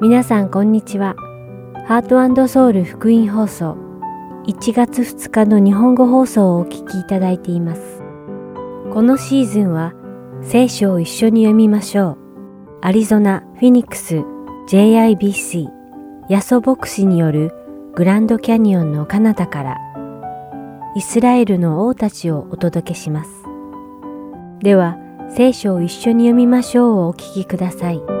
皆さんこんにちは。ハートソウル福音放送1月2日の日本語放送をお聞きいただいています。このシーズンは聖書を一緒に読みましょう。アリゾナ・フィニックス JIBC ヤソ牧師によるグランドキャニオンの彼方からイスラエルの王たちをお届けします。では、聖書を一緒に読みましょうをお聞きください。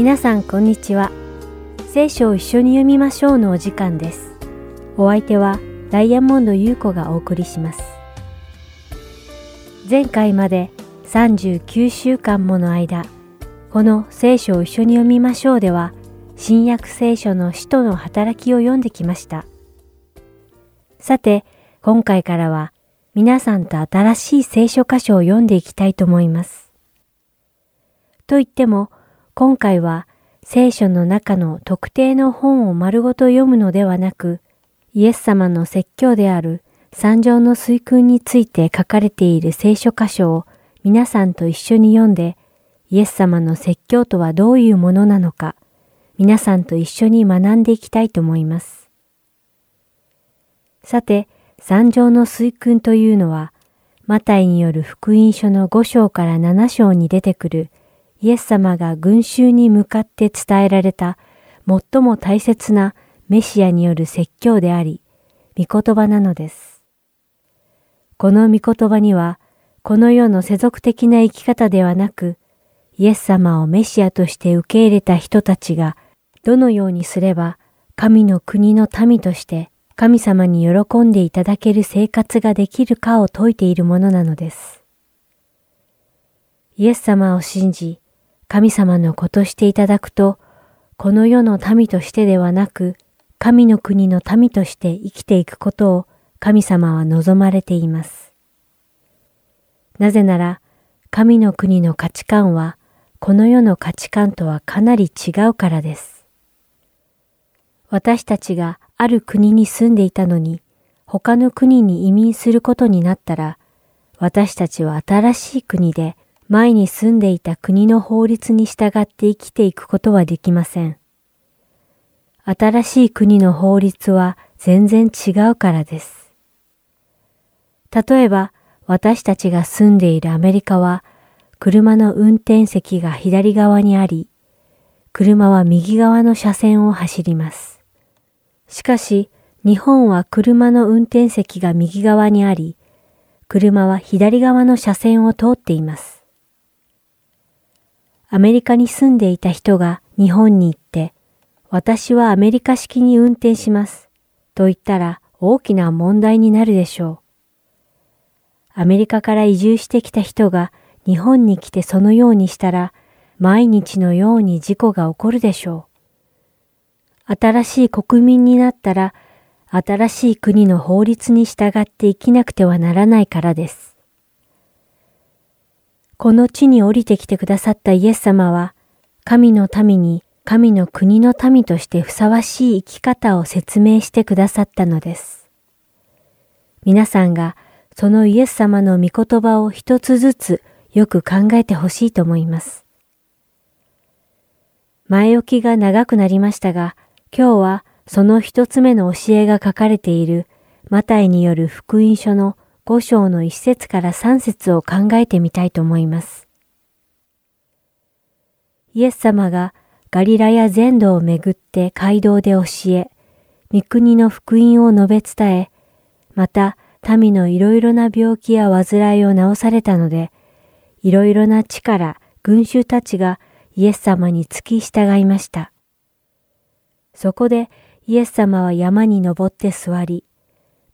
皆さんこんにちは。聖書を一緒に読みましょうのお時間です。お相手はダイヤモンド優子がお送りします。前回まで39週間もの間、この聖書を一緒に読みましょうでは、新約聖書の使徒の働きを読んできました。さて、今回からは皆さんと新しい聖書箇所を読んでいきたいと思います。と言っても、今回は聖書の中の特定の本を丸ごと読むのではなく、イエス様の説教である三条の水訓について書かれている聖書箇所を皆さんと一緒に読んで、イエス様の説教とはどういうものなのか、皆さんと一緒に学んでいきたいと思います。さて、三条の水訓というのは、マタイによる福音書の5章から7章に出てくるイエス様が群衆に向かって伝えられた最も大切なメシアによる説教であり、御言葉なのです。この御言葉には、この世の世俗的な生き方ではなく、イエス様をメシアとして受け入れた人たちが、どのようにすれば神の国の民として神様に喜んでいただける生活ができるかを説いているものなのです。イエス様を信じ、神様の子としていただくと、この世の民としてではなく、神の国の民として生きていくことを神様は望まれています。なぜなら、神の国の価値観は、この世の価値観とはかなり違うからです。私たちがある国に住んでいたのに、他の国に移民することになったら、私たちは新しい国で前に住んでいた国の法律に従って生きていくことはできません。新しい国の法律は全然違うからです。例えば、私たちが住んでいるアメリカは、車の運転席が左側にあり、車は右側の車線を走ります。しかし、日本は車の運転席が右側にあり、車は左側の車線を通っています。アメリカに住んでいた人が日本に行って、私はアメリカ式に運転します。と言ったら大きな問題になるでしょう。アメリカから移住してきた人が日本に来てそのようにしたら、毎日のように事故が起こるでしょう。新しい国民になったら、新しい国の法律に従って生きなくてはならないからです。この地に降りてきてくださったイエス様は、神の民に神の国の民としてふさわしい生き方を説明してくださったのです。皆さんがそのイエス様の御言葉を一つずつよく考えてほしいと思います。前置きが長くなりましたが、今日はその一つ目の教えが書かれているマタイによる福音書の5章の1節から3節を考えてみたいと思います。イエス様がガリラヤ全土をめぐって街道で教え、御国の福音を述べ伝え、また民のいろいろな病気や患いを治されたので、いろいろな地から群衆たちがイエス様に付き従いました。そこでイエス様は山に登って座り、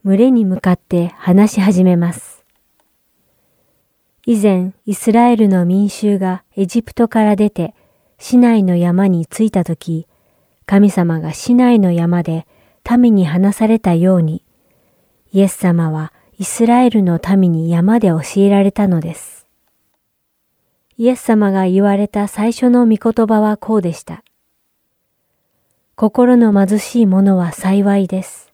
群れに向かって話し始めます。以前、イスラエルの民衆がエジプトから出て、市内の山に着いたとき、神様が市内の山で民に話されたように、イエス様はイスラエルの民に山で教えられたのです。イエス様が言われた最初の御言葉はこうでした。心の貧しい者は幸いです。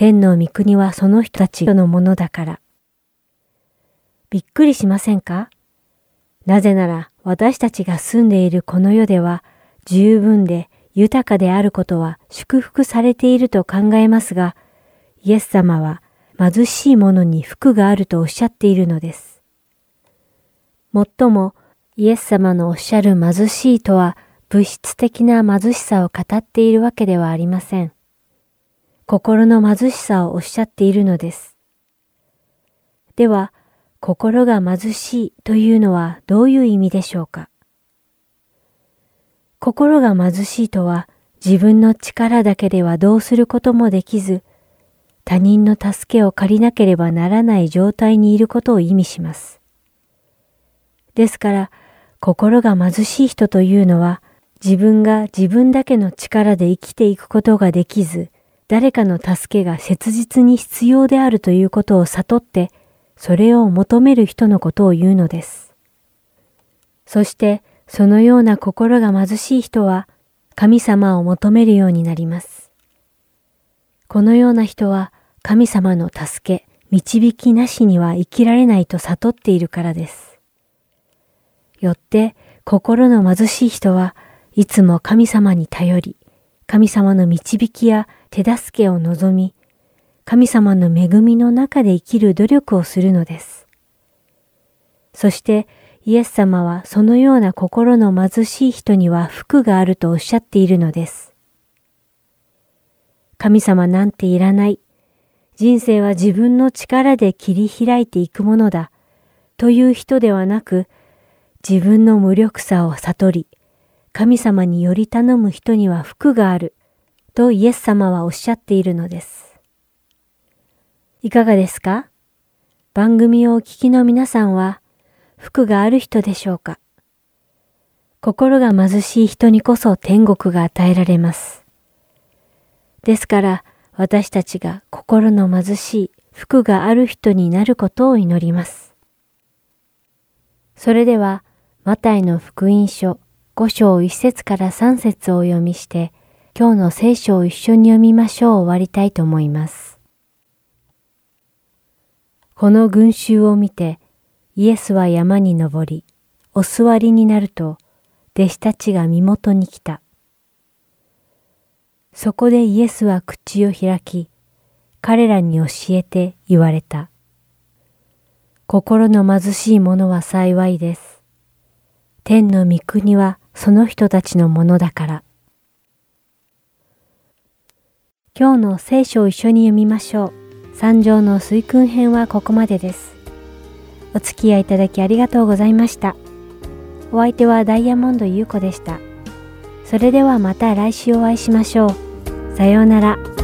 天の御国はその人たちのものだから。びっくりしませんか？なぜなら私たちが住んでいるこの世では十分で豊かであることは祝福されていると考えますが、イエス様は貧しい者に福があるとおっしゃっているのです。もっとも、イエス様のおっしゃる貧しいとは物質的な貧しさを語っているわけではありません。心の貧しさをおっしゃっているのです。では、心が貧しいというのはどういう意味でしょうか？心が貧しいとは自分の力だけではどうすることもできず、他人の助けを借りなければならない状態にいることを意味します。ですから、心が貧しい人というのは、自分が自分だけの力で生きていくことができず、誰かの助けが切実に必要であるということを悟って、それを求める人のことを言うのです。そして、そのような心が貧しい人は、神様を求めるようになります。このような人は、神様の助け、導きなしには生きられないと悟っているからです。よって、心の貧しい人はいつも神様に頼り、神様の導きや手助けを望み、神様の恵みの中で生きる努力をするのです。そしてイエス様はそのような心の貧しい人には福があるとおっしゃっているのです。神様なんていらない。人生は自分の力で切り開いていくものだ。という人ではなく、自分の無力さを悟り、神様により頼む人には福がある。とイエス様はおっしゃっているのです。いかがですか？番組をお聞きの皆さんは、福がある人でしょうか？心が貧しい人にこそ天国が与えられます。ですから、私たちが心の貧しい福がある人になることを祈ります。それでは、マタイの福音書5章1節から3節をお読みして、今日の聖書を一緒に読みましょう終わりたいと思います。この群衆を見て、イエスは山に登り、お座りになると、弟子たちが身元に来た。そこでイエスは口を開き、彼らに教えて言われた。心の貧しい者は幸いです。天の御国はその人たちのものだから。今日の聖書を一緒に読みましょう。三条の水訓編はここまでです。お付き合いいただきありがとうございました。お相手はダイヤモンド優子でした。それではまた来週お会いしましょう。さようなら。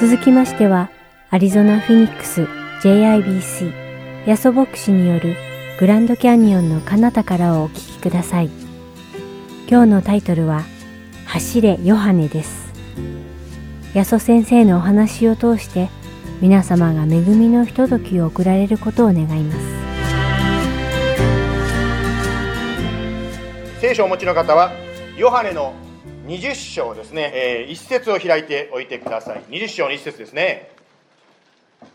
続きましては、アリゾナ・フィニックス JIBC ヤソ牧師によるグランドキャニオンの彼方からをお聞きください。今日のタイトルは、走れヨハネです。ヤソ先生のお話を通して、皆様が恵みのひとときを送られることを願います。聖書をお持ちの方は、ヨハネの20章ですね、えー、一節を開いておいてください。20章の一節ですね。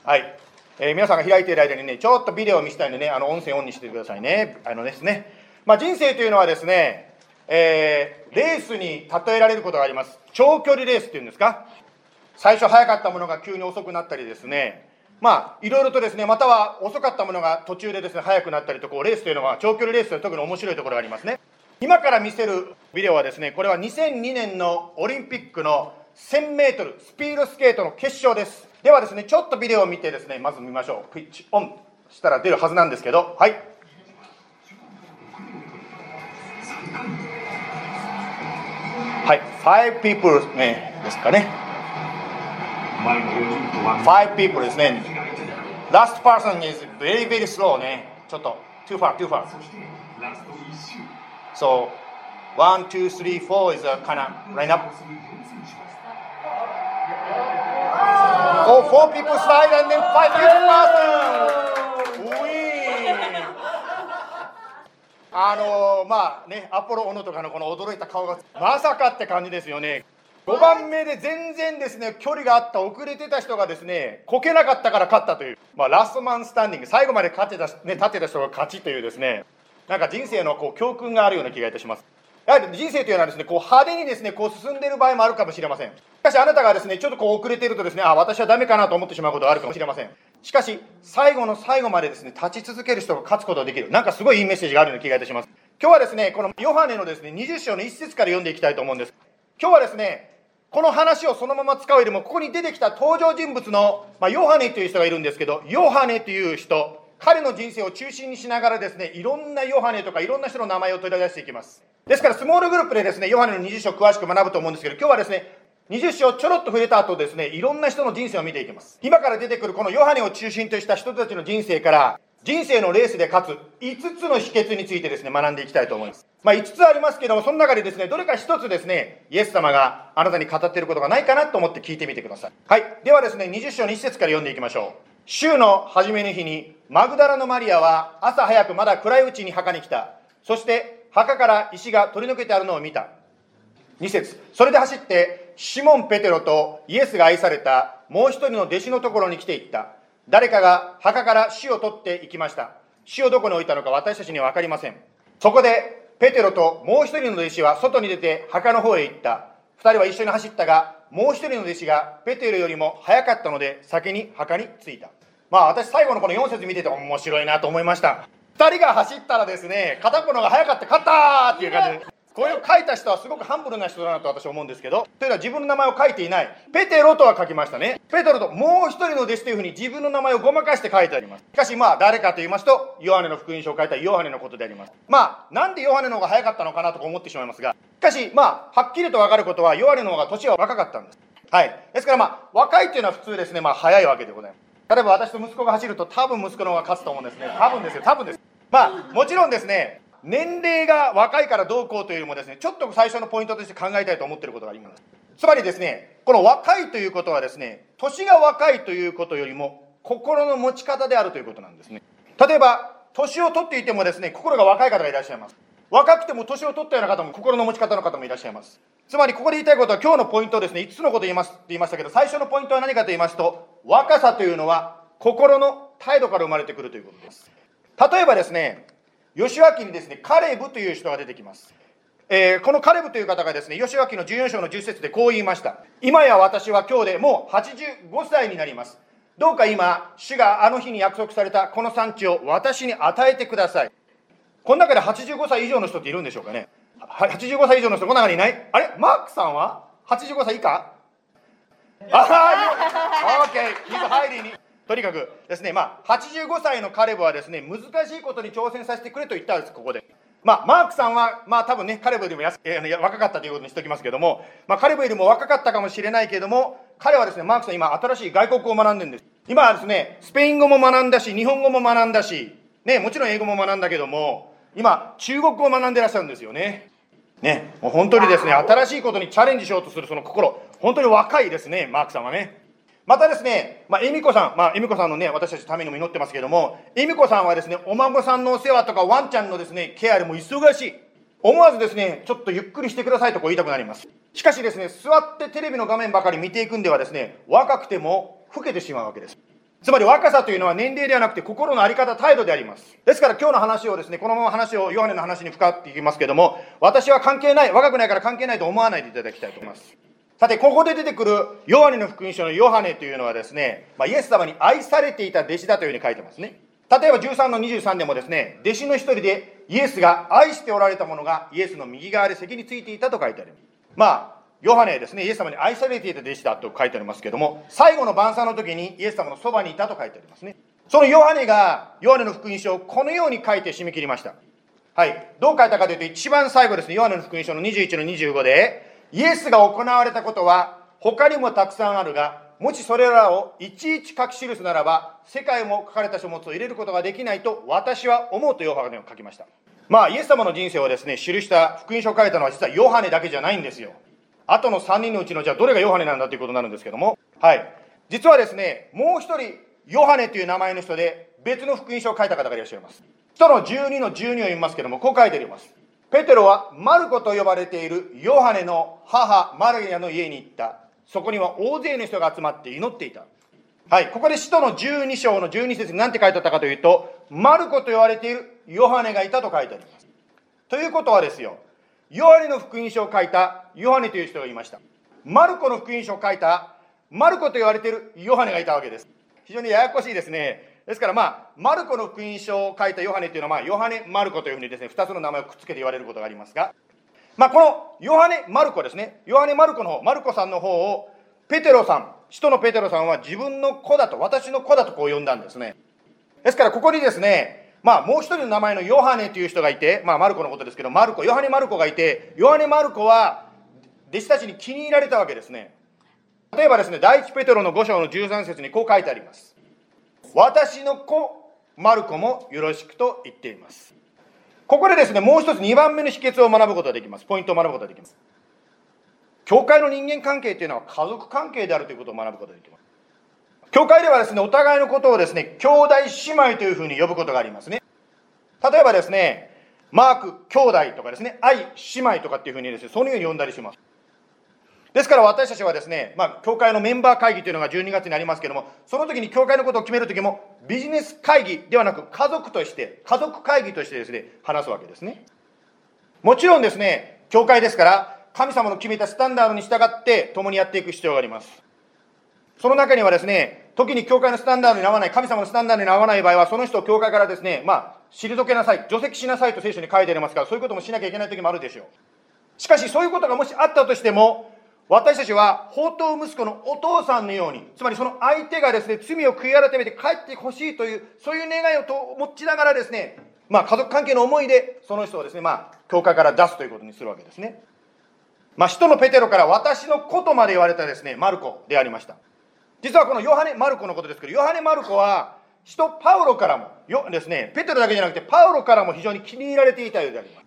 はい。えー、皆さんが開いている間にね、ちょっとビデオを見せたいのでね、あの音声オンにしてくださいね。あのですね。まあ、人生というのはですね、えー、レースに例えられることがあります。長距離レースっていうんですか。最初早かったものが急に遅くなったりですね。まあ、いろいろとですね、または遅かったものが途中でですね、速くなったりと、こう、レースというのは、長距離レースという特に面白いところがありますね。今から見せるビデオはですね、これは2002年のオリンピックの1000メートルスピードスケートの決勝です。ではですね、ちょっとビデオを見てですね、まず見ましょう。プイッチオンしたら出るはずなんですけど、はい。はい、5 people ね、ですかね。5 people ですね。Last person is very very slow ね。ちょっと、too far, too far. So one, two, three, four is a kind of lineup. Oh, four people slide and then five people pass. あのまあね、アポロ・オノとかのこの驚いた顔がまさかって感じですよね。5番目で全然ですね、距離があった、遅れてた人がですね、こけなかったから勝ったという、まあ、ラストマンスタンディング、最後まで勝てた、ね、立てた人が勝ちというですね、なんか人生のこう教訓があるような気がいたします。やはり人生というのはですね、こう派手にですね、こう進んでいる場合もあるかもしれません。しかしあなたがですね、ちょっとこう遅れているとですね、あ、私はダメかなと思ってしまうことがあるかもしれません。しかし、最後の最後までですね、立ち続ける人が勝つことができる。なんかすごいいいメッセージがあるような気がいたします。今日はですね、このヨハネのですね、20章の1節から読んでいきたいと思うんです。今日はですね、この話をそのまま使うよりも、ここに出てきた登場人物の、まあ、ヨハネという人がいるんですけど、ヨハネという人、彼の人生を中心にしながらですね、いろんなヨハネとかいろんな人の名前を取り出していきます。ですから、スモールグループでですね、ヨハネの20章詳しく学ぶと思うんですけど、今日はですね、20章ちょろっと触れた後ですね、いろんな人の人生を見ていきます。今から出てくるこのヨハネを中心とした人たちの人生から、人生のレースで勝つ5つの秘訣についてですね、学んでいきたいと思います。まあ、5つありますけども、その中でですね、どれか1つですね、イエス様があなたに語っていることがないかなと思って聞いてみてください。はい。ではですね、20章の1節から読んでいきましょう。週の初めの日にマグダラのマリアは朝早くまだ暗いうちに墓に来た。そして墓から石が取り除けてあるのを見た。2節それで走ってシモン・ペテロとイエスが愛されたもう一人の弟子のところに来ていった。誰かが墓から死を取っていきました。死をどこに置いたのか私たちには分かりません。そこでペテロともう一人の弟子は外に出て墓の方へ行った。二人は一緒に走ったがもう一人の弟子がペテルよりも早かったので先に墓に着いた。まあ私最後のこの4節見てて面白いなと思いました。2人が走ったらですね片っぽのが速かった。勝ったっていう感じこれを書いた人はすごくハンブルな人だなと私は思うんですけどというのは自分の名前を書いていない。ペテロとは書きましたね。ペテロともう一人の弟子というふうに自分の名前をごまかして書いてあります。しかしまあ誰かと言いますとヨハネの福音書を書いたヨハネのことであります。まあなんでヨハネの方が早かったのかなとか思ってしまいますがしかしまあはっきりと分かることはヨハネの方が年は若かったんです。はい。ですからまあ若いっていうのは普通ですね。まあ早いわけでございます。例えば私と息子が走ると多分息子の方が勝つと思うんですね。多分ですよ。多分です。まあもちろんですね。年齢が若いからどうこうというよりもですね、ちょっと最初のポイントとして考えたいと思っていることがあります。つまりですね、この若いということはですね、年が若いということよりも、心の持ち方であるということなんですね。例えば、年を取っていてもですね、心が若い方がいらっしゃいます。若くても年を取ったような方も心の持ち方の方もいらっしゃいます。つまり、ここで言いたいことは、今日のポイントですね、5つのこと言いますって言いましたけど、最初のポイントは何かと言いますと、若さというのは、心の態度から生まれてくるということです。例えばですね、吉脇にですね、カレブという人が出てきます。えー、このカレブという方がですね、吉脇の14章の10節でこう言いました。今や私は今日でもう85歳になります。どうか今、主があの日に約束されたこの産地を私に与えてください。この中で85歳以上の人っているんでしょうかね ?85 歳以上の人、この中にいない？あれ？マークさんは ?85 歳以下？ああ、OK、he's hiding とにかくですね、まあ、85歳のカレブはですね、難しいことに挑戦させてくれと言ったんです、ここで。まあ、マークさんは、まあ、多分ね、カレブよりもやえー、若かったということにしておきますけども、まあ、カレブよりも若かったかもしれないけれども、彼はですね、マークさん、今、新しい外国語を学んでるんです。今はですね、スペイン語も学んだし、日本語も学んだし、ね、もちろん英語も学んだけども、今、中国語を学んでらっしゃるんですよね。ね、もう本当にですね、新しいことにチャレンジしようとするその心、本当に若いですね、マークさんはね。またですね、まあ、恵美子さん、まあ、恵美子さんのね、私たちのためにも祈ってますけども、恵美子さんはですね、お孫さんのお世話とかワンちゃんのですね、ケアでも忙しい。思わずですね、ちょっとゆっくりしてくださいとこう言いたくなります。しかしですね、座ってテレビの画面ばかり見ていくんではですね、若くても老けてしまうわけです。つまり若さというのは年齢ではなくて心の在り方、態度であります。ですから今日の話をですね、このまま話をヨハネの話に深っていきますけども、私は関係ない、若くないから関係ないと思わないでいただきたいと思います。さて、ここで出てくるヨハネの福音書のヨハネというのはですね、まあ、イエス様に愛されていた弟子だというふうに書いてますね。例えば13の23でもですね、弟子の一人でイエスが愛しておられたものがイエスの右側で席についていたと書いてあります。まあ、ヨハネですね、イエス様に愛されていた弟子だと書いてありますけども、最後の晩餐の時にイエス様のそばにいたと書いてありますね。そのヨハネが、ヨハネの福音書をこのように書いて締め切りました。はい。どう書いたかというと、一番最後ですね、ヨハネの福音書の21の25で、イエスが行われたことは他にもたくさんあるが、もしそれらをいちいち書き記すならば、世界も書かれた書物を入れることができないと私は思うとヨハネを書きました。まあ、イエス様の人生をですね、記した福音書を書いたのは実はヨハネだけじゃないんですよ。あとの3人のうちのじゃあどれがヨハネなんだということになるんですけども、はい。実はですね、もう一人、ヨハネという名前の人で別の福音書を書いた方がいらっしゃいます。人の12の12を読みますけども、こう書いてあります。ペテロはマルコと呼ばれているヨハネの母マルヤの家に行った。そこには大勢の人が集まって祈っていた。はい、ここで使徒の12章の12節に何て書いてあったかというと、マルコと言われているヨハネがいたと書いてあります。ということはですよ、ヨハネの福音書を書いたヨハネという人がいました。マルコの福音書を書いたマルコと言われているヨハネがいたわけです。非常にややこしいですね。ですからまあ、マルコの福音書を書いたヨハネというのは、まあ、ヨハネ・マルコというふうにですね、2つの名前をくっつけて言われることがありますが、まあ、このヨハネ・マルコですね、ヨハネ・マルコの方、マルコさんの方を、ペテロさん、使徒のペテロさんは自分の子だと、私の子だとこう呼んだんですね。ですから、ここにですね、まあ、もう一人の名前のヨハネという人がいて、まあ、マルコのことですけど、マルコ、ヨハネ・マルコがいて、ヨハネ・マルコは、弟子たちに気に入られたわけですね。例えばですね、第一ペテロの5章の13節にこう書いてあります。私の子マルコもよろしくと言っています。ここでですねもう一つ2番目の秘訣を学ぶことができます。ポイントを学ぶことができます。教会の人間関係というのは家族関係であるということを学ぶことができます。教会ではですねお互いのことをですね兄弟姉妹というふうに呼ぶことがありますね。例えばですねマーク兄弟とかですね愛姉妹とかっていうふうにですねそのように呼んだりします。ですから私たちはですね、まあ、教会のメンバー会議というのが12月になりますけども、その時に教会のことを決める時も、ビジネス会議ではなく、家族として、家族会議としてですね、話すわけですね。もちろんですね、教会ですから、神様の決めたスタンダードに従って共にやっていく必要があります。その中にはですね、時に教会のスタンダードに合わない、神様のスタンダードに合わない場合は、その人を教会からですね、まあ、退けなさい、除籍しなさいと聖書に書いてありますから、そういうこともしなきゃいけない時もあるでしょう。しかし、そういうことがもしあったとしても、私たちは宝刀息子のお父さんのように、つまりその相手がですね、罪を悔い改めて帰ってほしいという、そういう願いを持ちながらですね、まあ、家族関係の思いで、その人をですね、まあ、教会から出すということにするわけですね。まあ、使徒のペテロから私のことまで言われたですね、マルコでありました。実はこのヨハネ・マルコのことですけど、ヨハネ・マルコは、使徒パウロからも、よですね、ペテロだけじゃなくて、パウロからも非常に気に入られていたようであります。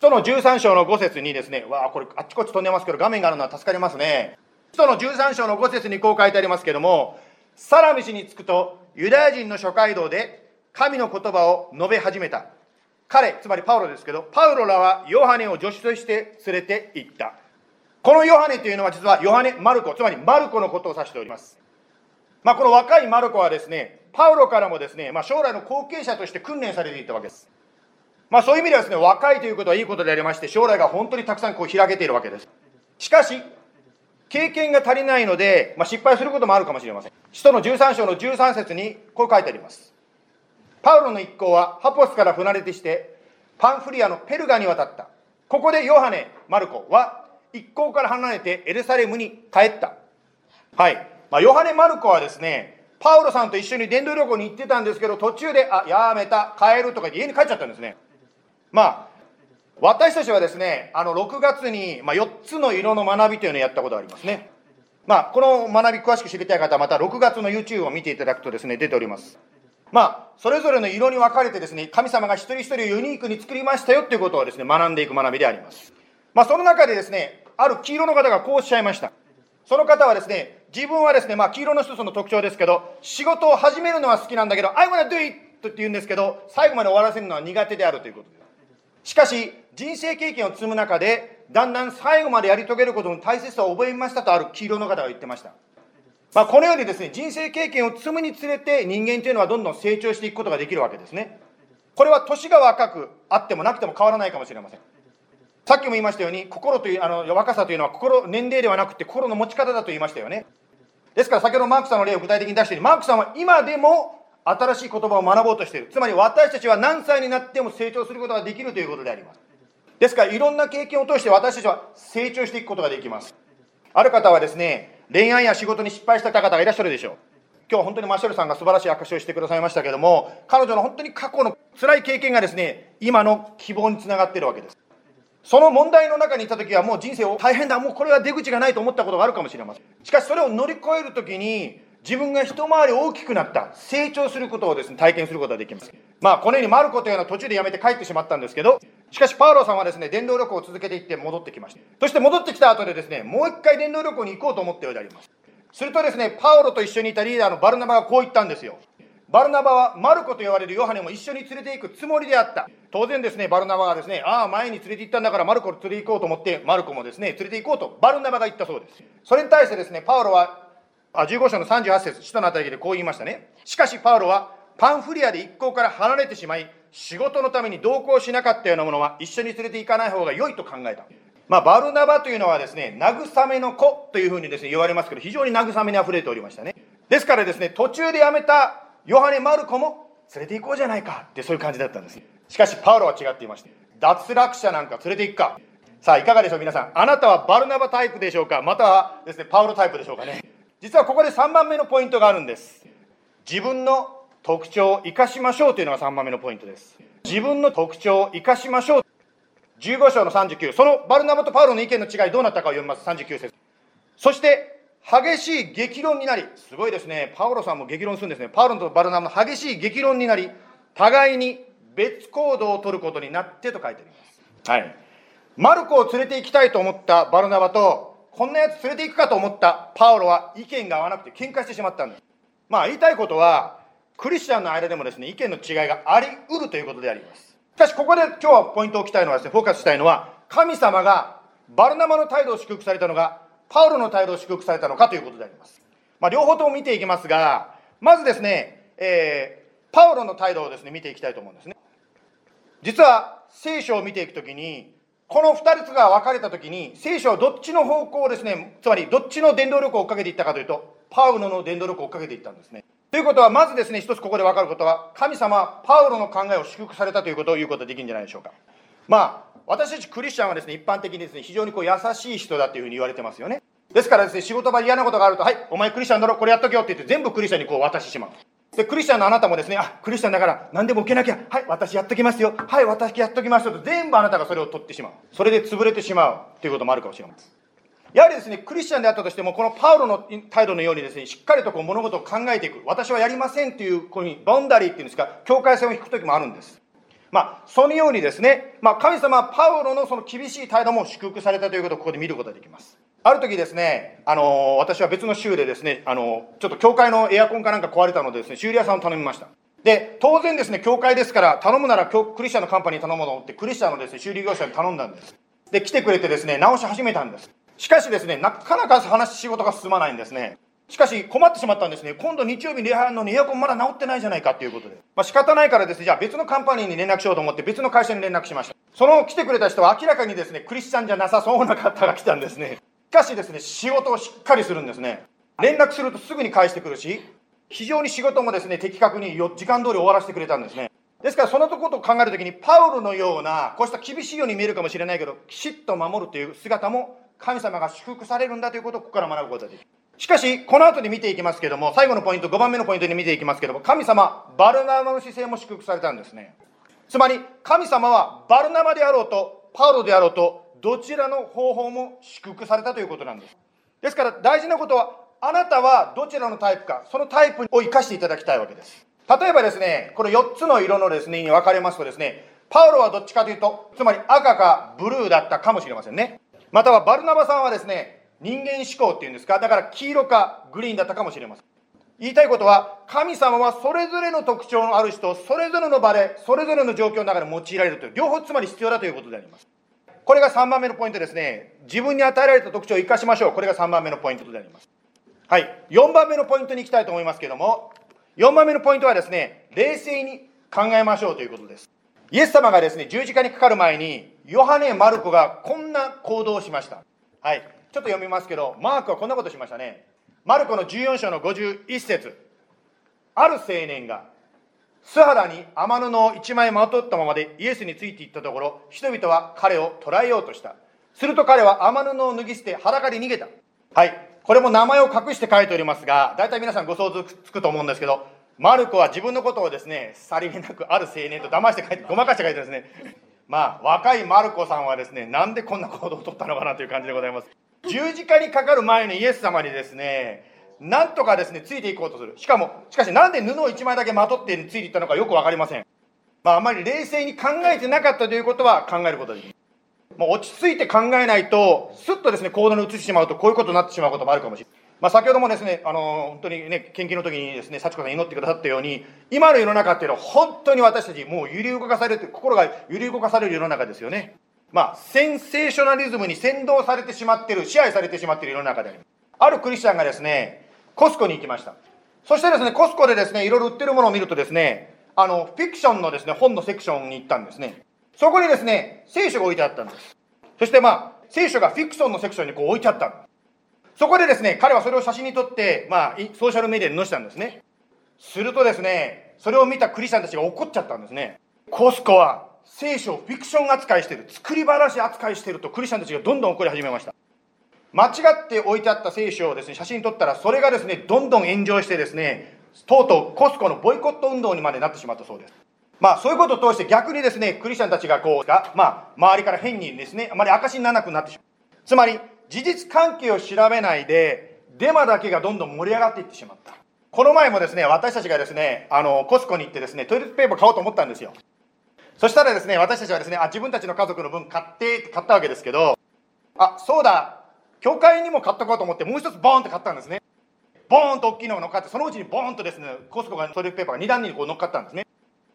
その13章の5節にですね、わあ、これあっちこっち飛んでますけど、画面があるのは助かりますね。使徒の13章の5節にこう書いてありますけども、サラミシに着くと、ユダヤ人の諸街道で神の言葉を述べ始めた。彼、つまりパウロですけど、パウロらはヨハネを助手として連れて行った。このヨハネというのは実はヨハネ・マルコ、つまりマルコのことを指しております。まあ、この若いマルコはですね、パウロからもですね、まあ、将来の後継者として訓練されていたわけです。まあ、そういう意味ではですね、若いということはいいことでありまして、将来が本当にたくさんこう開けているわけです。しかし、経験が足りないので、まあ、失敗することもあるかもしれません。使徒の13章の13節にこう書いてあります。パウロの一行はハポスから船出てして、パンフリアのペルガに渡った。ここでヨハネ、マルコは一行から離れてエルサレムに帰った。はい。まあ、ヨハネ・マルコはですね、パウロさんと一緒に伝道旅行に行ってたんですけど、途中で、あ、やめた、帰るとか言って家に帰っちゃったんですね。まあ、私たちはですね、あの、6月に、まあ、4つの色の学びというのをやったことがありますね。まあ、この学び詳しく知りたい方は、また6月の YouTube を見ていただくとですね、出ております。まあ、それぞれの色に分かれてですね、神様が一人一人をユニークに作りましたよということをですね、学んでいく学びであります。まあ、その中でですね、ある黄色の方がこうおっしゃいました。その方はですね、自分はですね、まあ、黄色の一つの特徴ですけど、仕事を始めるのは好きなんだけど、I wanna do it! って言うんですけど、最後まで終わらせるのは苦手であるということです。しかし、人生経験を積む中で、だんだん最後までやり遂げることの大切さを覚えましたとある黄色の方が言ってました。まあ、このようにですね、人生経験を積むにつれて人間というのはどんどん成長していくことができるわけですね。これは年が若くあってもなくても変わらないかもしれません。さっきも言いましたように、心という、あの、若さというのは心、年齢ではなくて心の持ち方だと言いましたよね。ですから先ほどマークさんの例を具体的に出しているマークさんは今でも新しい言葉を学ぼうとしている。つまり私たちは何歳になっても成長することができるということであります。ですからいろんな経験を通して私たちは成長していくことができます。ある方はですね、恋愛や仕事に失敗した方がいらっしゃるでしょう。今日は本当にマシュルさんが素晴らしい証しをしてくださいましたけれども、彼女の本当に過去の辛い経験がですね、今の希望につながっているわけです。その問題の中にいた時はもう人生を大変だ、もうこれは出口がないと思ったことがあるかもしれません。しかしそれを乗り越える時に、自分が一回り大きくなった、成長することをですね、体験することができます。まあ、このようにマルコというのは途中で辞めて帰ってしまったんですけど、しかしパウロさんはですね、伝道旅行を続けていって戻ってきました。そして戻ってきた後でですね、もう一回伝道旅行に行こうと思ったようであります。するとですね、パウロと一緒にいたリーダーのバルナバがこう言ったんですよ。バルナバはマルコと言われるヨハネも一緒に連れて行くつもりであった。当然ですね、バルナバはですね、ああ、前に連れて行ったんだからマルコを連れて行こうと思って、マルコもですね、連れて行こうとバルナバが言ったそうです。それに対してですね、パウロは、あ15章の38節使徒のあたりでこう言いましたね。しかしパウロは、パンフリアで一行から離れてしまい、仕事のために同行しなかったようなものは一緒に連れて行かない方が良いと考えた。まあ、バルナバというのはですね、慰めの子というふうにですね、言われますけど、非常に慰めに溢れておりましたね。ですからですね、途中で辞めたヨハネ・マルコも連れて行こうじゃないかってそういう感じだったんですしかしパウロは違っていまして脱落者なんか連れて行くかさあいかがでしょう皆さんあなたはバルナバタイプでしょうか？またはですねパウロタイプでしょうかね？実はここで3番目のポイントがあるんです。自分の特徴を生かしましょうというのが3番目のポイントです。自分の特徴を生かしましょう。15章の39そのバルナバとパウロの意見の違いどうなったかを読みます。39節。そして激しい激論になり、すごいですね、パウロさんも激論するんですね、パウロとバルナバの激しい激論になり、互いに別行動を取ることになってと書いてあります。はい。マルコを連れて行きたいと思ったバルナバと、こんなやつ連れて行くかと思ったパウロは意見が合わなくて喧嘩してしまったんです。まあ言いたいことは、クリスチャンの間でもですね、意見の違いがあり得るということであります。しかしここで今日はポイントを置きたいのはですね、フォーカスしたいのは、神様がバルナバの態度を祝福されたのがパウロの態度を祝福されたのかということであります。まあ、両方とも見ていきますが、まずですね、えー、パウロの態度をですね、見ていきたいと思うんですね。実は、聖書を見ていくときに、この2つが分かれたときに、聖書はどっちの方向をですね、つまりどっちの伝道力を追っかけていったかというと、パウロの伝道力を追っかけていったんですね。ということは、まずですね、一つここで分かることは、神様はパウロの考えを祝福されたということを言うことができるんじゃないでしょうか。まあ、私たちクリスチャンはですね、一般的にですね、非常にこう優しい人だというふうに言われてますよね。ですからですね、仕事場で嫌なことがあると、はい、お前クリスチャンだろ、これやっとけよって言って、全部クリスチャンにこう渡してしまう。で、クリスチャンのあなたもですね、あ、クリスチャンだから何でも受けなきゃ、はい、私やっときますよ、はい、私やっときますよと、全部あなたがそれを取ってしまう。それで潰れてしまうということもあるかもしれません。やはりですね、クリスチャンであったとしても、このパウロの態度のようにですね、しっかりとこう物事を考えていく。私はやりませんという、こういうふうに、バンダリーっていうんですか、境界線を引く時もあるんです。まあ、そのようにですね、まあ、神様はパウロのその厳しい態度も祝福されたということをここで見ることができます。ある時ですね、あの私は別の州でですね、あのちょっと教会のエアコンかなんか壊れたのでですね、修理屋さんを頼みました。で、当然ですね、教会ですから、頼むならクリスチャンのカンパニー頼むと思って、クリスチャンのですね、修理業者に頼んだんです。で、来てくれてですね、直し始めたんです。しかしですね、なかなか話、仕事が進まないんですね。しかし困ってしまったんですね。今度日曜日礼拝のエアコンまだ治ってないじゃないかということで。まあ仕方ないからですね、じゃあ別のカンパニーに連絡しようと思って別の会社に連絡しました。その来てくれた人は明らかにですね、クリスチャンじゃなさそうな方が来たんですね。しかしですね、仕事をしっかりするんですね。連絡するとすぐに返してくるし、非常に仕事もですね、的確に時間通り終わらせてくれたんですね。ですからそのことを考えるときに、パウロのような、こうした厳しいように見えるかもしれないけど、きちっと守るという姿も神様が祝福されるんだということをここから学ぶことができる。しかし、この後で見ていきますけども、最後のポイント、5番目のポイントに見ていきますけども、神様、バルナマの姿勢も祝福されたんですね。つまり、神様はバルナマであろうと、パウロであろうと、どちらの方法も祝福されたということなんです。ですから、大事なことは、あなたはどちらのタイプか、そのタイプを生かしていただきたいわけです。例えばですね、この4つの色のですね、に分かれますとですね、パウロはどっちかというと、つまり赤かブルーだったかもしれませんね。またはバルナバさんはですね、人間思考っていうんですか、だから黄色かグリーンだったかもしれません。言いたいことは、神様はそれぞれの特徴のある人それぞれの場で、それぞれの状況の中で用いられるという、両方つまり必要だということであります。これが3番目のポイントですね。自分に与えられた特徴を生かしましょう。これが3番目のポイントであります。はい。4番目のポイントに行きたいと思いますけども、4番目のポイントはですね、冷静に考えましょうということです。イエス様がですね、十字架にかかる前に、ヨハネ・マルコがこんな行動をしました。はい。ちょっと読みますけど、マークはこんなことしましたね。マルコの14章の51節ある青年が素肌に天布を一枚まとったままでイエスについていったところ、人々は彼を捕らえようとした。すると彼は天布を脱ぎ捨て裸で逃げた。はい。これも名前を隠して書いておりますが、大体皆さんご想像つくと思うんですけど、マルコは自分のことをですね、さりげなくある青年と騙して書いて、ごまかして書いてですね。まあ、若いマルコさんはですね、なんでこんな行動をとったのかなという感じでございます。十字架にかかる前にイエス様にですね、なんとかですね、ついていこうとする。しかも、しかしなんで布を一枚だけまとってついていったのかよくわかりません。まあ、あまり冷静に考えてなかったということは考えることできる。もう落ち着いて考えないと、すっとですね、行動に移してしまうと、こういうことになってしまうこともあるかもしれない。まあ、先ほどもですね、あの、本当にね、献金の時にですね、幸子さん祈ってくださったように、今の世の中っていうのは本当に私たち、もう揺り動かされて、心が揺り動かされる世の中ですよね。まあ、センセーショナリズムに先導されてしまってる、支配されてしまってる世の中であります。あるクリスチャンがですね、コスコに行きました。そしてですね、コスコでですね、いろいろ売ってるものを見るとですね、あの、フィクションのですね、本のセクションに行ったんですね。そこにですね、聖書が置いてあったんです。そしてまあ、聖書がフィクションのセクションにこう置いてあった。そこでですね、彼はそれを写真に撮って、まあ、ソーシャルメディアに載せたんですね。するとですね、それを見たクリスチャンたちが怒っちゃったんですね。コスコは聖書をフィクション扱いしてる作り話扱いしてるとクリスチャンたちがどんどん怒り始めました。間違って置いてあった聖書をですね写真撮ったらそれがですねどんどん炎上してですねとうとうコスコのボイコット運動にまでなってしまったそうです。まあそういうことを通して逆にですねクリスチャンたちがこうがまあ周りから変にですねあまり証にならなくなってしまう。つまり事実関係を調べないでデマだけがどんどん盛り上がっていってしまった。この前もですね私たちがですねあのコスコに行ってですねトイレットペーパー買おうと思ったんですよ。そしたらですね、私たちはですね、あ、自分たちの家族の分買って、買ったわけですけど、あ、そうだ、教会にも買っとこうと思って、もう一つボーンって買ったんですね。ボーンと大きいのが乗っかって、そのうちにボーンとですね、コスコがトイレットペーパーが2段にこう乗っかったんですね。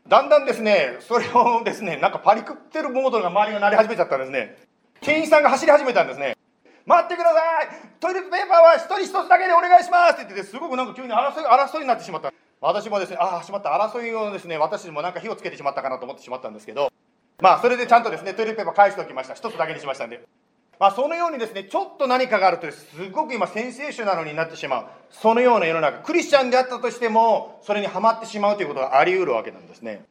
だんだんですね、それをですね、なんかパリクってるモードが周りが鳴り始めちゃったんですね。店員さんが走り始めたんですね。待ってくださいトイレットペーパーは一人一つだけでお願いしますって言ってて、すごくなんか急に争い、争いになってしまった。私もですね、ああ、しまった、争いをですね、私もなんか火をつけてしまったかなと思ってしまったんですけど、まあ、それでちゃんとですね、トイレペーパー返しておきました。一つだけにしましたんで。まあ、そのようにですね、ちょっと何かがあるとすごく今センセーショナルになってしまう。そのような世の中、クリスチャンであったとしても、それにはまってしまうということがあり得るわけなんですね。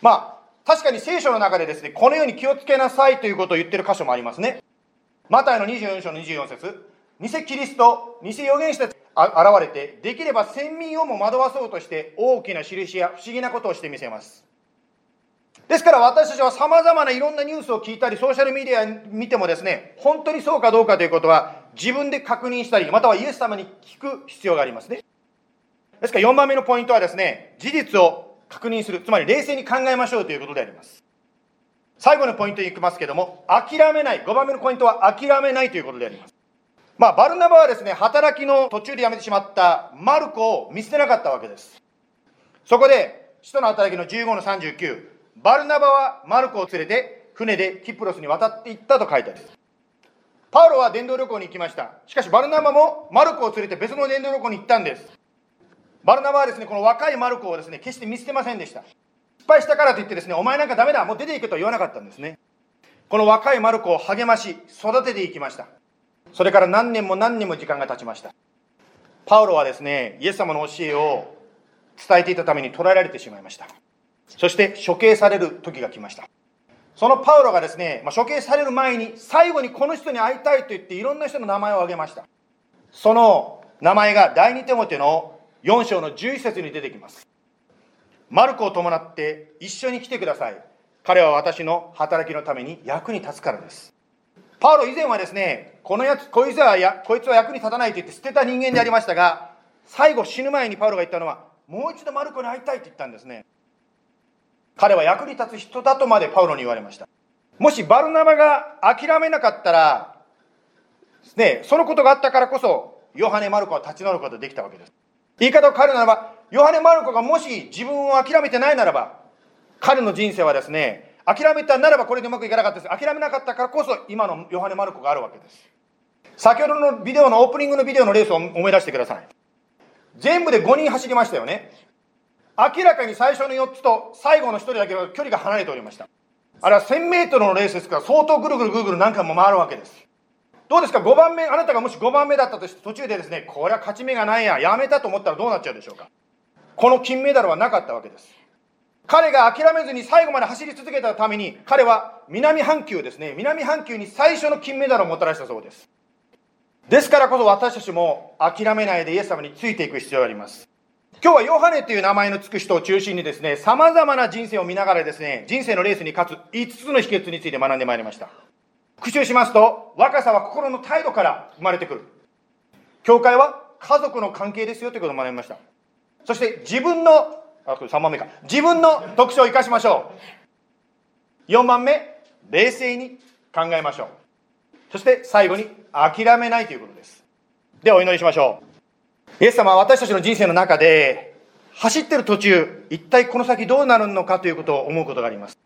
まあ、確かに聖書の中でですね、このように気をつけなさいということを言ってる箇所もありますね。マタイの24章の24節偽キリスト、偽預言者たち現れて、できれば先民をも惑わそうとして大きな印や不思議なことをしてみせます。ですから私たちは様々ないろんなニュースを聞いたり、ソーシャルメディア見てもですね、本当にそうかどうかということは自分で確認したり、またはイエス様に聞く必要がありますね。ですから4番目のポイントはですね、事実を確認する、つまり冷静に考えましょうということであります。最後のポイントに行きますけども、諦めない。5番目のポイントは諦めないということであります。まあ、バルナバはですね、働きの途中で辞めてしまったマルコを見捨てなかったわけです。そこで、使徒の働きの15の39、バルナバはマルコを連れて船でキプロスに渡っていったと書いてある。パウロは伝道旅行に行きました。しかしバルナバもマルコを連れて別の伝道旅行に行ったんです。バルナバはですね、この若いマルコをですね、決して見捨てませんでした。失敗したからといってですね、お前なんかダメだ、もう出ていくとは言わなかったんですね。この若いマルコを励まし、育てていきました。それから何年も何年も時間が経ちました。パウロはですね、イエス様の教えを伝えていたために捕らえられてしまいました。そして処刑される時が来ました。そのパウロがですね、まあ、処刑される前に最後にこの人に会いたいと言っていろんな人の名前を挙げました。その名前が第二手モテの4章の11節に出てきます。マルコを伴って一緒に来てください。彼は私の働きのために役に立つからです。パウロ以前はですね、このやつ、こいつはやこいつは役に立たないと言って捨てた人間でありましたが、最後死ぬ前にパウロが言ったのは、もう一度マルコに会いたいと言ったんですね。彼は役に立つ人だとまでパウロに言われました。もしバルナバが諦めなかったら、ね、そのことがあったからこそ、ヨハネ・マルコは立ち直ることができたわけです。言い方を変えるならば、ヨハネ・マルコがもし自分を諦めてないならば、彼の人生はですね、諦めたならばこれでうまくいかなかったです。諦めなかったからこそ今のヨハネ・マルコがあるわけです。先ほどのビデオのオープニングのビデオのレースを思い出してください。全部で5人走りましたよね。明らかに最初の4つと最後の1人だけは距離が離れておりました。あれは1000メートルのレースですから相当ぐるぐるぐるぐる何回も回るわけです。どうですか ?5 番目、あなたがもし5番目だったとして途中でですね、これは勝ち目がないや、やめたと思ったらどうなっちゃうでしょうか？この金メダルはなかったわけです。彼が諦めずに最後まで走り続けたために、彼は南半球ですね、南半球に最初の金メダルをもたらしたそうです。ですからこそ私たちも諦めないでイエス様についていく必要があります。今日はヨハネという名前のつく人を中心にですね、様々な人生を見ながらですね、人生のレースに勝つ5つの秘訣について学んでまいりました。復習しますと、若さは心の態度から生まれてくる。教会は家族の関係ですよということを学びました。そして自分の、あ、これ3番目か。自分の特徴を生かしましょう。4番目、冷静に考えましょう。そして最後に諦めないということです。ではお祈りしましょう。イエス様は私たちの人生の中で走ってる途中、一体この先どうなるのかということを思うことがあります。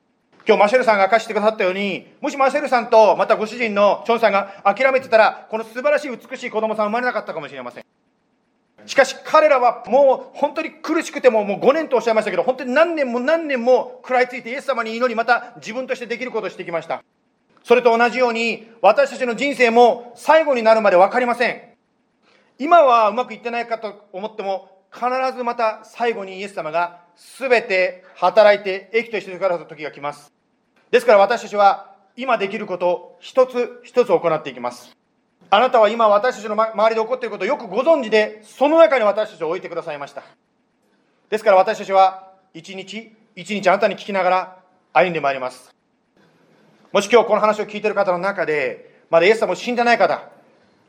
今日マシェルさんが明かしてくださったように、もしマシェルさんとまたご主人のチョンさんが諦めてたら、この素晴らしい美しい子供さん生まれなかったかもしれません。しかし彼らはもう本当に苦しくてももう5年とおっしゃいましたけど、本当に何年も何年も食らいついてイエス様に祈り、また自分としてできることをしてきました。それと同じように、私たちの人生も最後になるまで分かりません。今はうまくいってないかと思っても、必ずまた最後にイエス様が全て働いて益としてくださった時が来ます。ですから私たちは今できることを一つ一つ行っていきます。あなたは今私たちの周りで起こっていることをよくご存知で、その中に私たちを置いてくださいました。ですから私たちは一日一日あなたに聞きながら歩んでまいります。もし今日この話を聞いている方の中で、まだイエス様を死んでない方、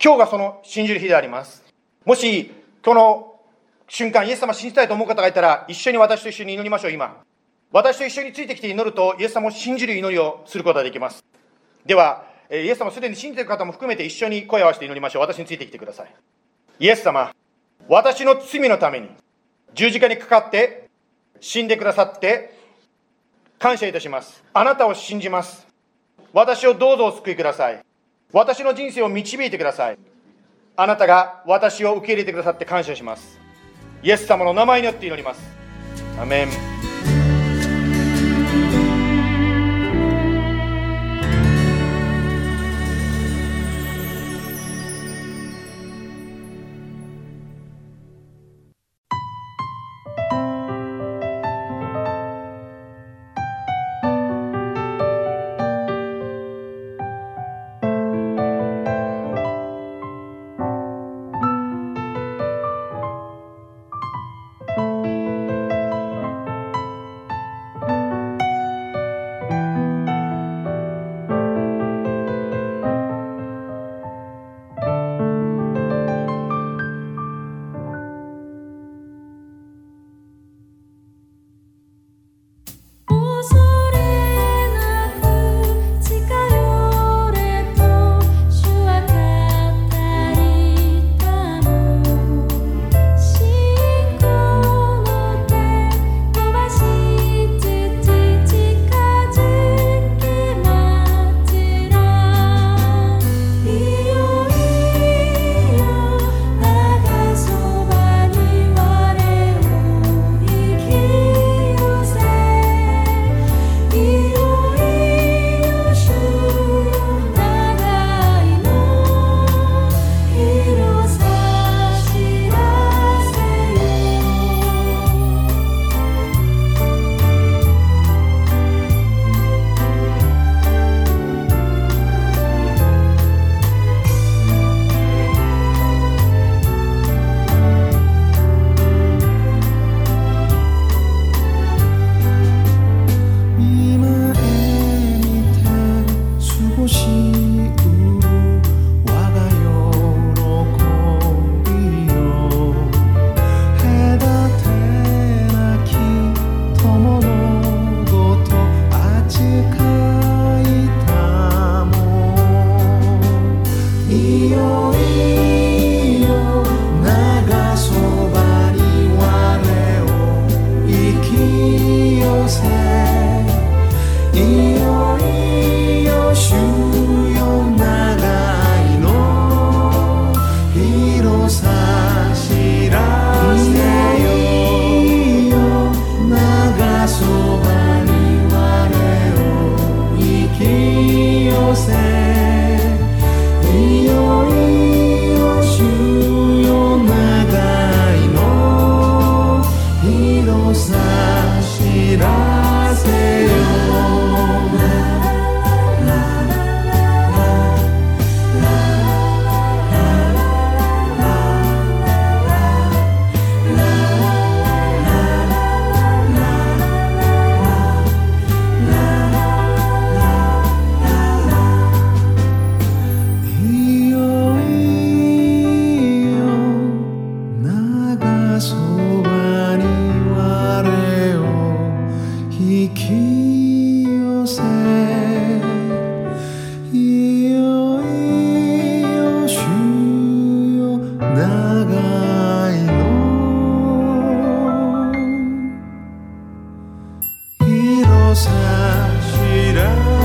今日がその信じる日であります。もし、この瞬間、イエス様信じたいと思う方がいたら、一緒に私と一緒に祈りましょう、今。私と一緒についてきて祈ると、イエス様を信じる祈りをすることができます。では、イエス様すでに信じている方も含めて一緒に声を合わせて祈りましょう。私についてきてください。イエス様、私の罪のために十字架にかかって死んでくださって感謝いたします。あなたを信じます。私をどうぞお救いください。私の人生を導いてください。あなたが私を受け入れてくださって感謝します。イエス様の名前によって祈ります。アメン。欲し。it.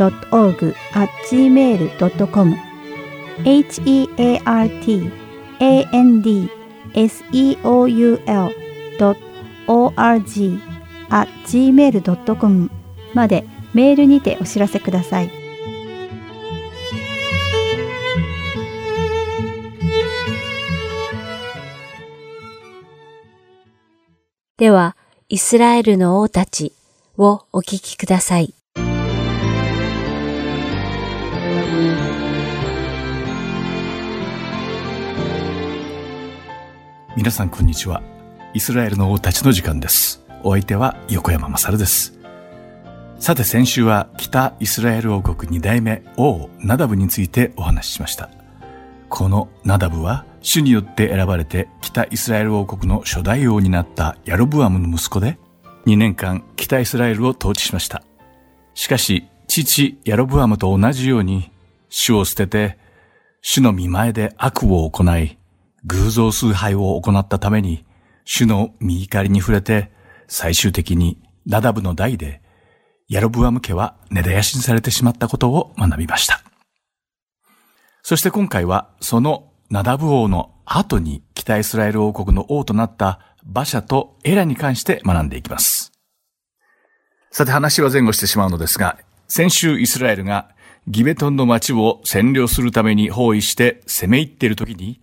heart.org.gmail.com heartandseoul.org.gmail.com までメールにてお知らせください。では、イスラエルの王たちをお聞きください。皆さんこんにちは。イスラエルの王たちの時間です。お相手は横山勝です。さて先週は北イスラエル王国二代目王ナダブについてお話ししました。このナダブは主によって選ばれて北イスラエル王国の初代王になったヤロブアムの息子で2年間北イスラエルを統治しました。しかし父ヤロブアムと同じように主を捨てて主の見前で悪を行い偶像崇拝を行ったために主の見怒りに触れて最終的にナダブの代でヤロブアム家は根絶やしにされてしまったことを学びました。そして今回はそのナダブ王の後に北イスラエル王国の王となった馬車とエラに関して学んでいきます。さて話は前後してしまうのですが、先週イスラエルがギベトンの町を占領するために包囲して攻め入っている時に、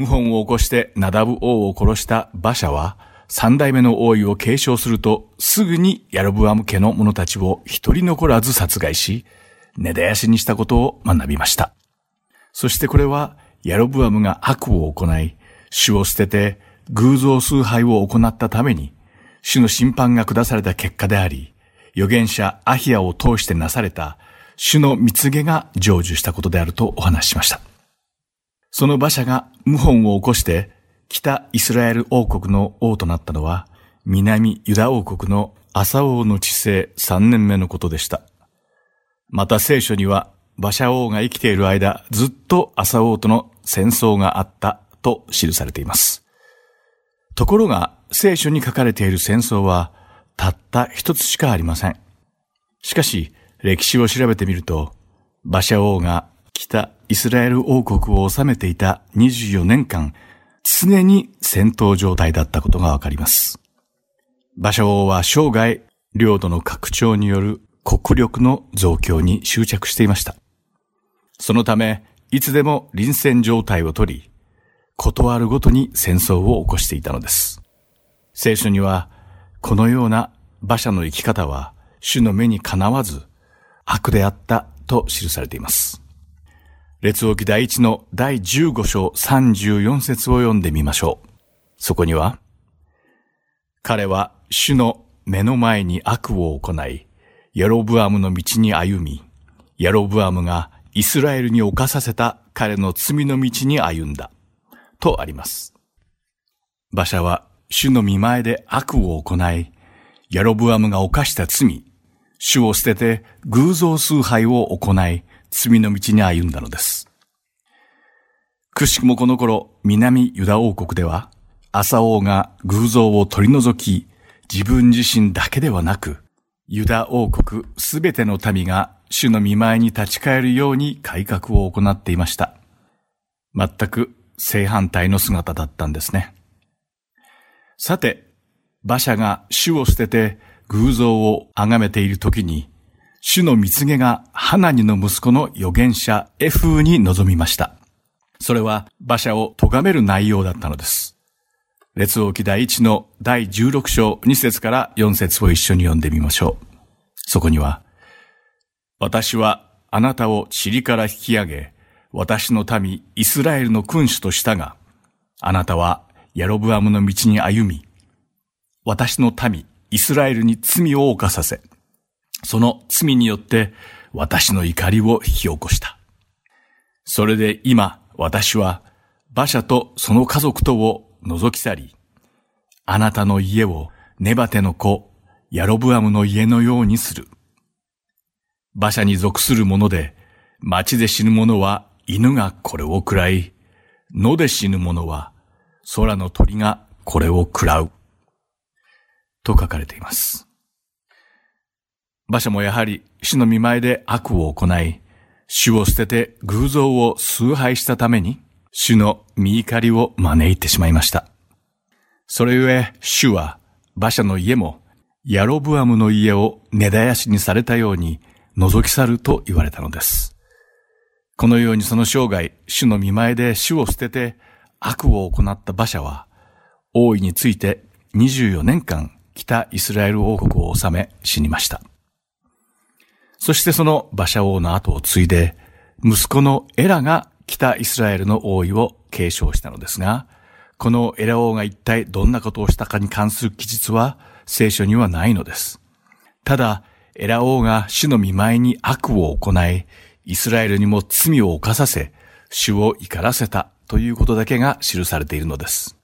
謀反を起こしてナダブ王を殺した馬車は、三代目の王位を継承すると、すぐにヤロブアム家の者たちを一人残らず殺害し、根絶やしにしたことを学びました。そしてこれは、ヤロブアムが悪を行い、主を捨てて偶像崇拝を行ったために、主の審判が下された結果であり、預言者アヒアを通してなされた主の蜜毛が成就したことであるとお話ししました。その馬車が謀反を起こして北イスラエル王国の王となったのは、南ユダ王国のアサ王の治世3年目のことでした。また聖書には、馬車王が生きている間、ずっとアサ王との戦争があったと記されています。ところが、聖書に書かれている戦争は、たった一つしかありません。しかし、歴史を調べてみると、馬車王が北イスラエル王国を治めていた24年間、常に戦闘状態だったことがわかります。馬車王は生涯、領土の拡張による国力の増強に執着していました。そのため、いつでも臨戦状態をとり、断るごとに戦争を起こしていたのです。聖書には、このような馬車の生き方は、主の目にかなわず、悪であったと記されています。列王記第一の第15章34節を読んでみましょう。そこには、彼は主の目の前に悪を行い、ヤロブアムの道に歩み、ヤロブアムがイスラエルに犯させた彼の罪の道に歩んだ。とあります。馬車は主の見前で悪を行い、ヤロブアムが犯した罪、主を捨てて偶像崇拝を行い、罪の道に歩んだのです。くしくもこの頃、南ユダ王国では、朝王が偶像を取り除き、自分自身だけではなく、ユダ王国すべての民が主の見前に立ち返るように改革を行っていました。全く正反対の姿だったんですね。さて、馬車が主を捨てて偶像を崇めている時に、主の蜜毛がハナニの息子の預言者エフーに臨みました。それは馬車を咎める内容だったのです。列王記第1の第16章2節から4節を一緒に読んでみましょう。そこには、私はあなたを塵から引き上げ、私の民イスラエルの君主としたが、あなたはヤロブアムの道に歩み、私の民イスラエルに罪を犯させ、その罪によって私の怒りを引き起こした。それで今、私は、馬車とその家族とを覗き去り、あなたの家をネバテの子、ヤロブアムの家のようにする。馬車に属する者で、町で死ぬ者は犬がこれを食らい、野で死ぬ者は空の鳥がこれを食らう。と書かれています。馬車もやはり主の見前で悪を行い、主を捨てて偶像を崇拝したために、主の見怒りを招いてしまいました。それゆえ、主は馬車の家も、ヤロブアムの家を根絶やしにされたように覗き去ると言われたのです。このようにその生涯、主の見前で主を捨てて悪を行った馬車は、王位について24年間北イスラエル王国を治め死にました。そしてその馬車王の後を継いで、息子のエラが北イスラエルの王位を継承したのですが、このエラ王が一体どんなことをしたかに関する記述は聖書にはないのです。ただ、エラ王が主の見舞いに悪を行い、イスラエルにも罪を犯させ、主を怒らせたということだけが記されているのです。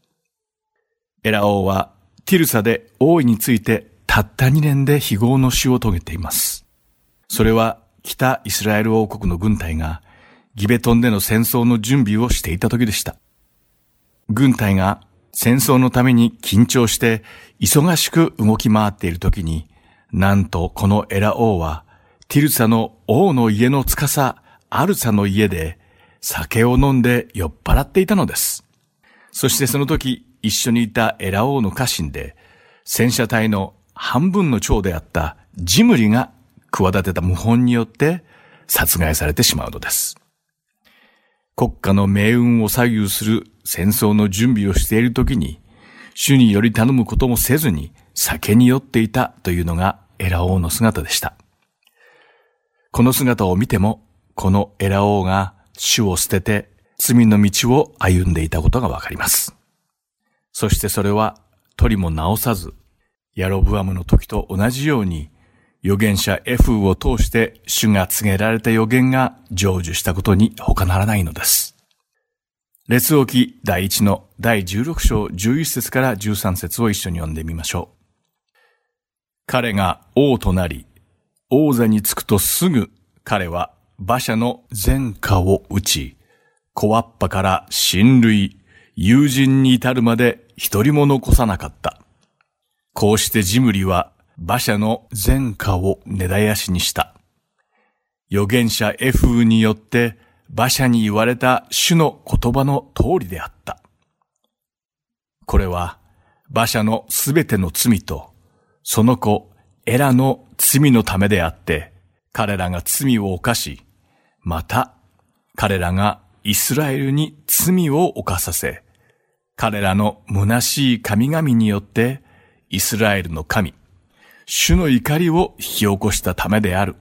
エラ王はティルサで王位についてたった2年で非業の死を遂げています。それは北イスラエル王国の軍隊がギベトンでの戦争の準備をしていた時でした。軍隊が戦争のために緊張して忙しく動き回っている時に、なんとこのエラ王はティルサの王の家の司アルサの家で酒を飲んで酔っ払っていたのです。そしてその時一緒にいたエラ王の家臣で戦車隊の半分の長であったジムリが企てた謀反によって殺害されてしまうのです。国家の命運を左右する戦争の準備をしている時に、主により頼むこともせずに酒に酔っていたというのがエラ王の姿でした。この姿を見ても、このエラ王が主を捨てて罪の道を歩んでいたことがわかります。そしてそれは取りも直さず、ヤロブアムの時と同じように預言者エフを通して主が告げられた預言が成就したことに他ならないのです。列王記第1の第16章11節から13節を一緒に読んでみましょう。彼が王となり、王座につくとすぐ彼は馬車の前科を打ち、小わっぱから親類、友人に至るまで一人も残さなかった。こうしてジムリは馬車の前科を根絶やしにした。預言者エフーによって馬車に言われた主の言葉の通りであった。これは馬車のすべての罪と、その子エラの罪のためであって、彼らが罪を犯し、また彼らがイスラエルに罪を犯させ、彼らの虚しい神々によってイスラエルの神、主の怒りを引き起こしたためである、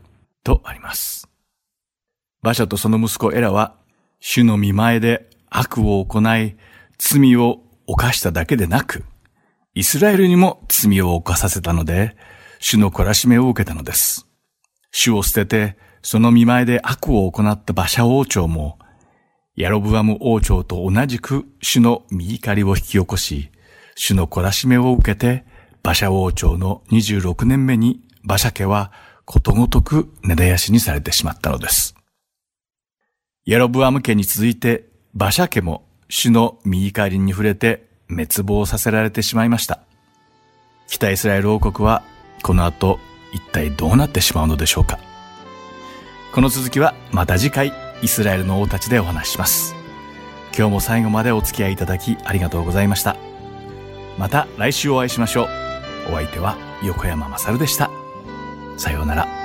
とあります。馬車とその息子エラは、主の見前で悪を行い、罪を犯しただけでなく、イスラエルにも罪を犯させたので、主の懲らしめを受けたのです。主を捨てて、その見前で悪を行った馬車王朝も、ヤロブアム王朝と同じく主の見怒りを引き起こし、主の懲らしめを受けて、馬車王朝の26年目に馬車家はことごとく根絶やしにされてしまったのです。ヤロブアム家に続いて馬車家も主の見怒りに触れて滅亡させられてしまいました。北イスラエル王国はこの後一体どうなってしまうのでしょうか。この続きはまた次回イスラエルの王たちでお話しします。今日も最後までお付き合いいただきありがとうございました。また来週お会いしましょう。お相手は横山まさるでした。さようなら。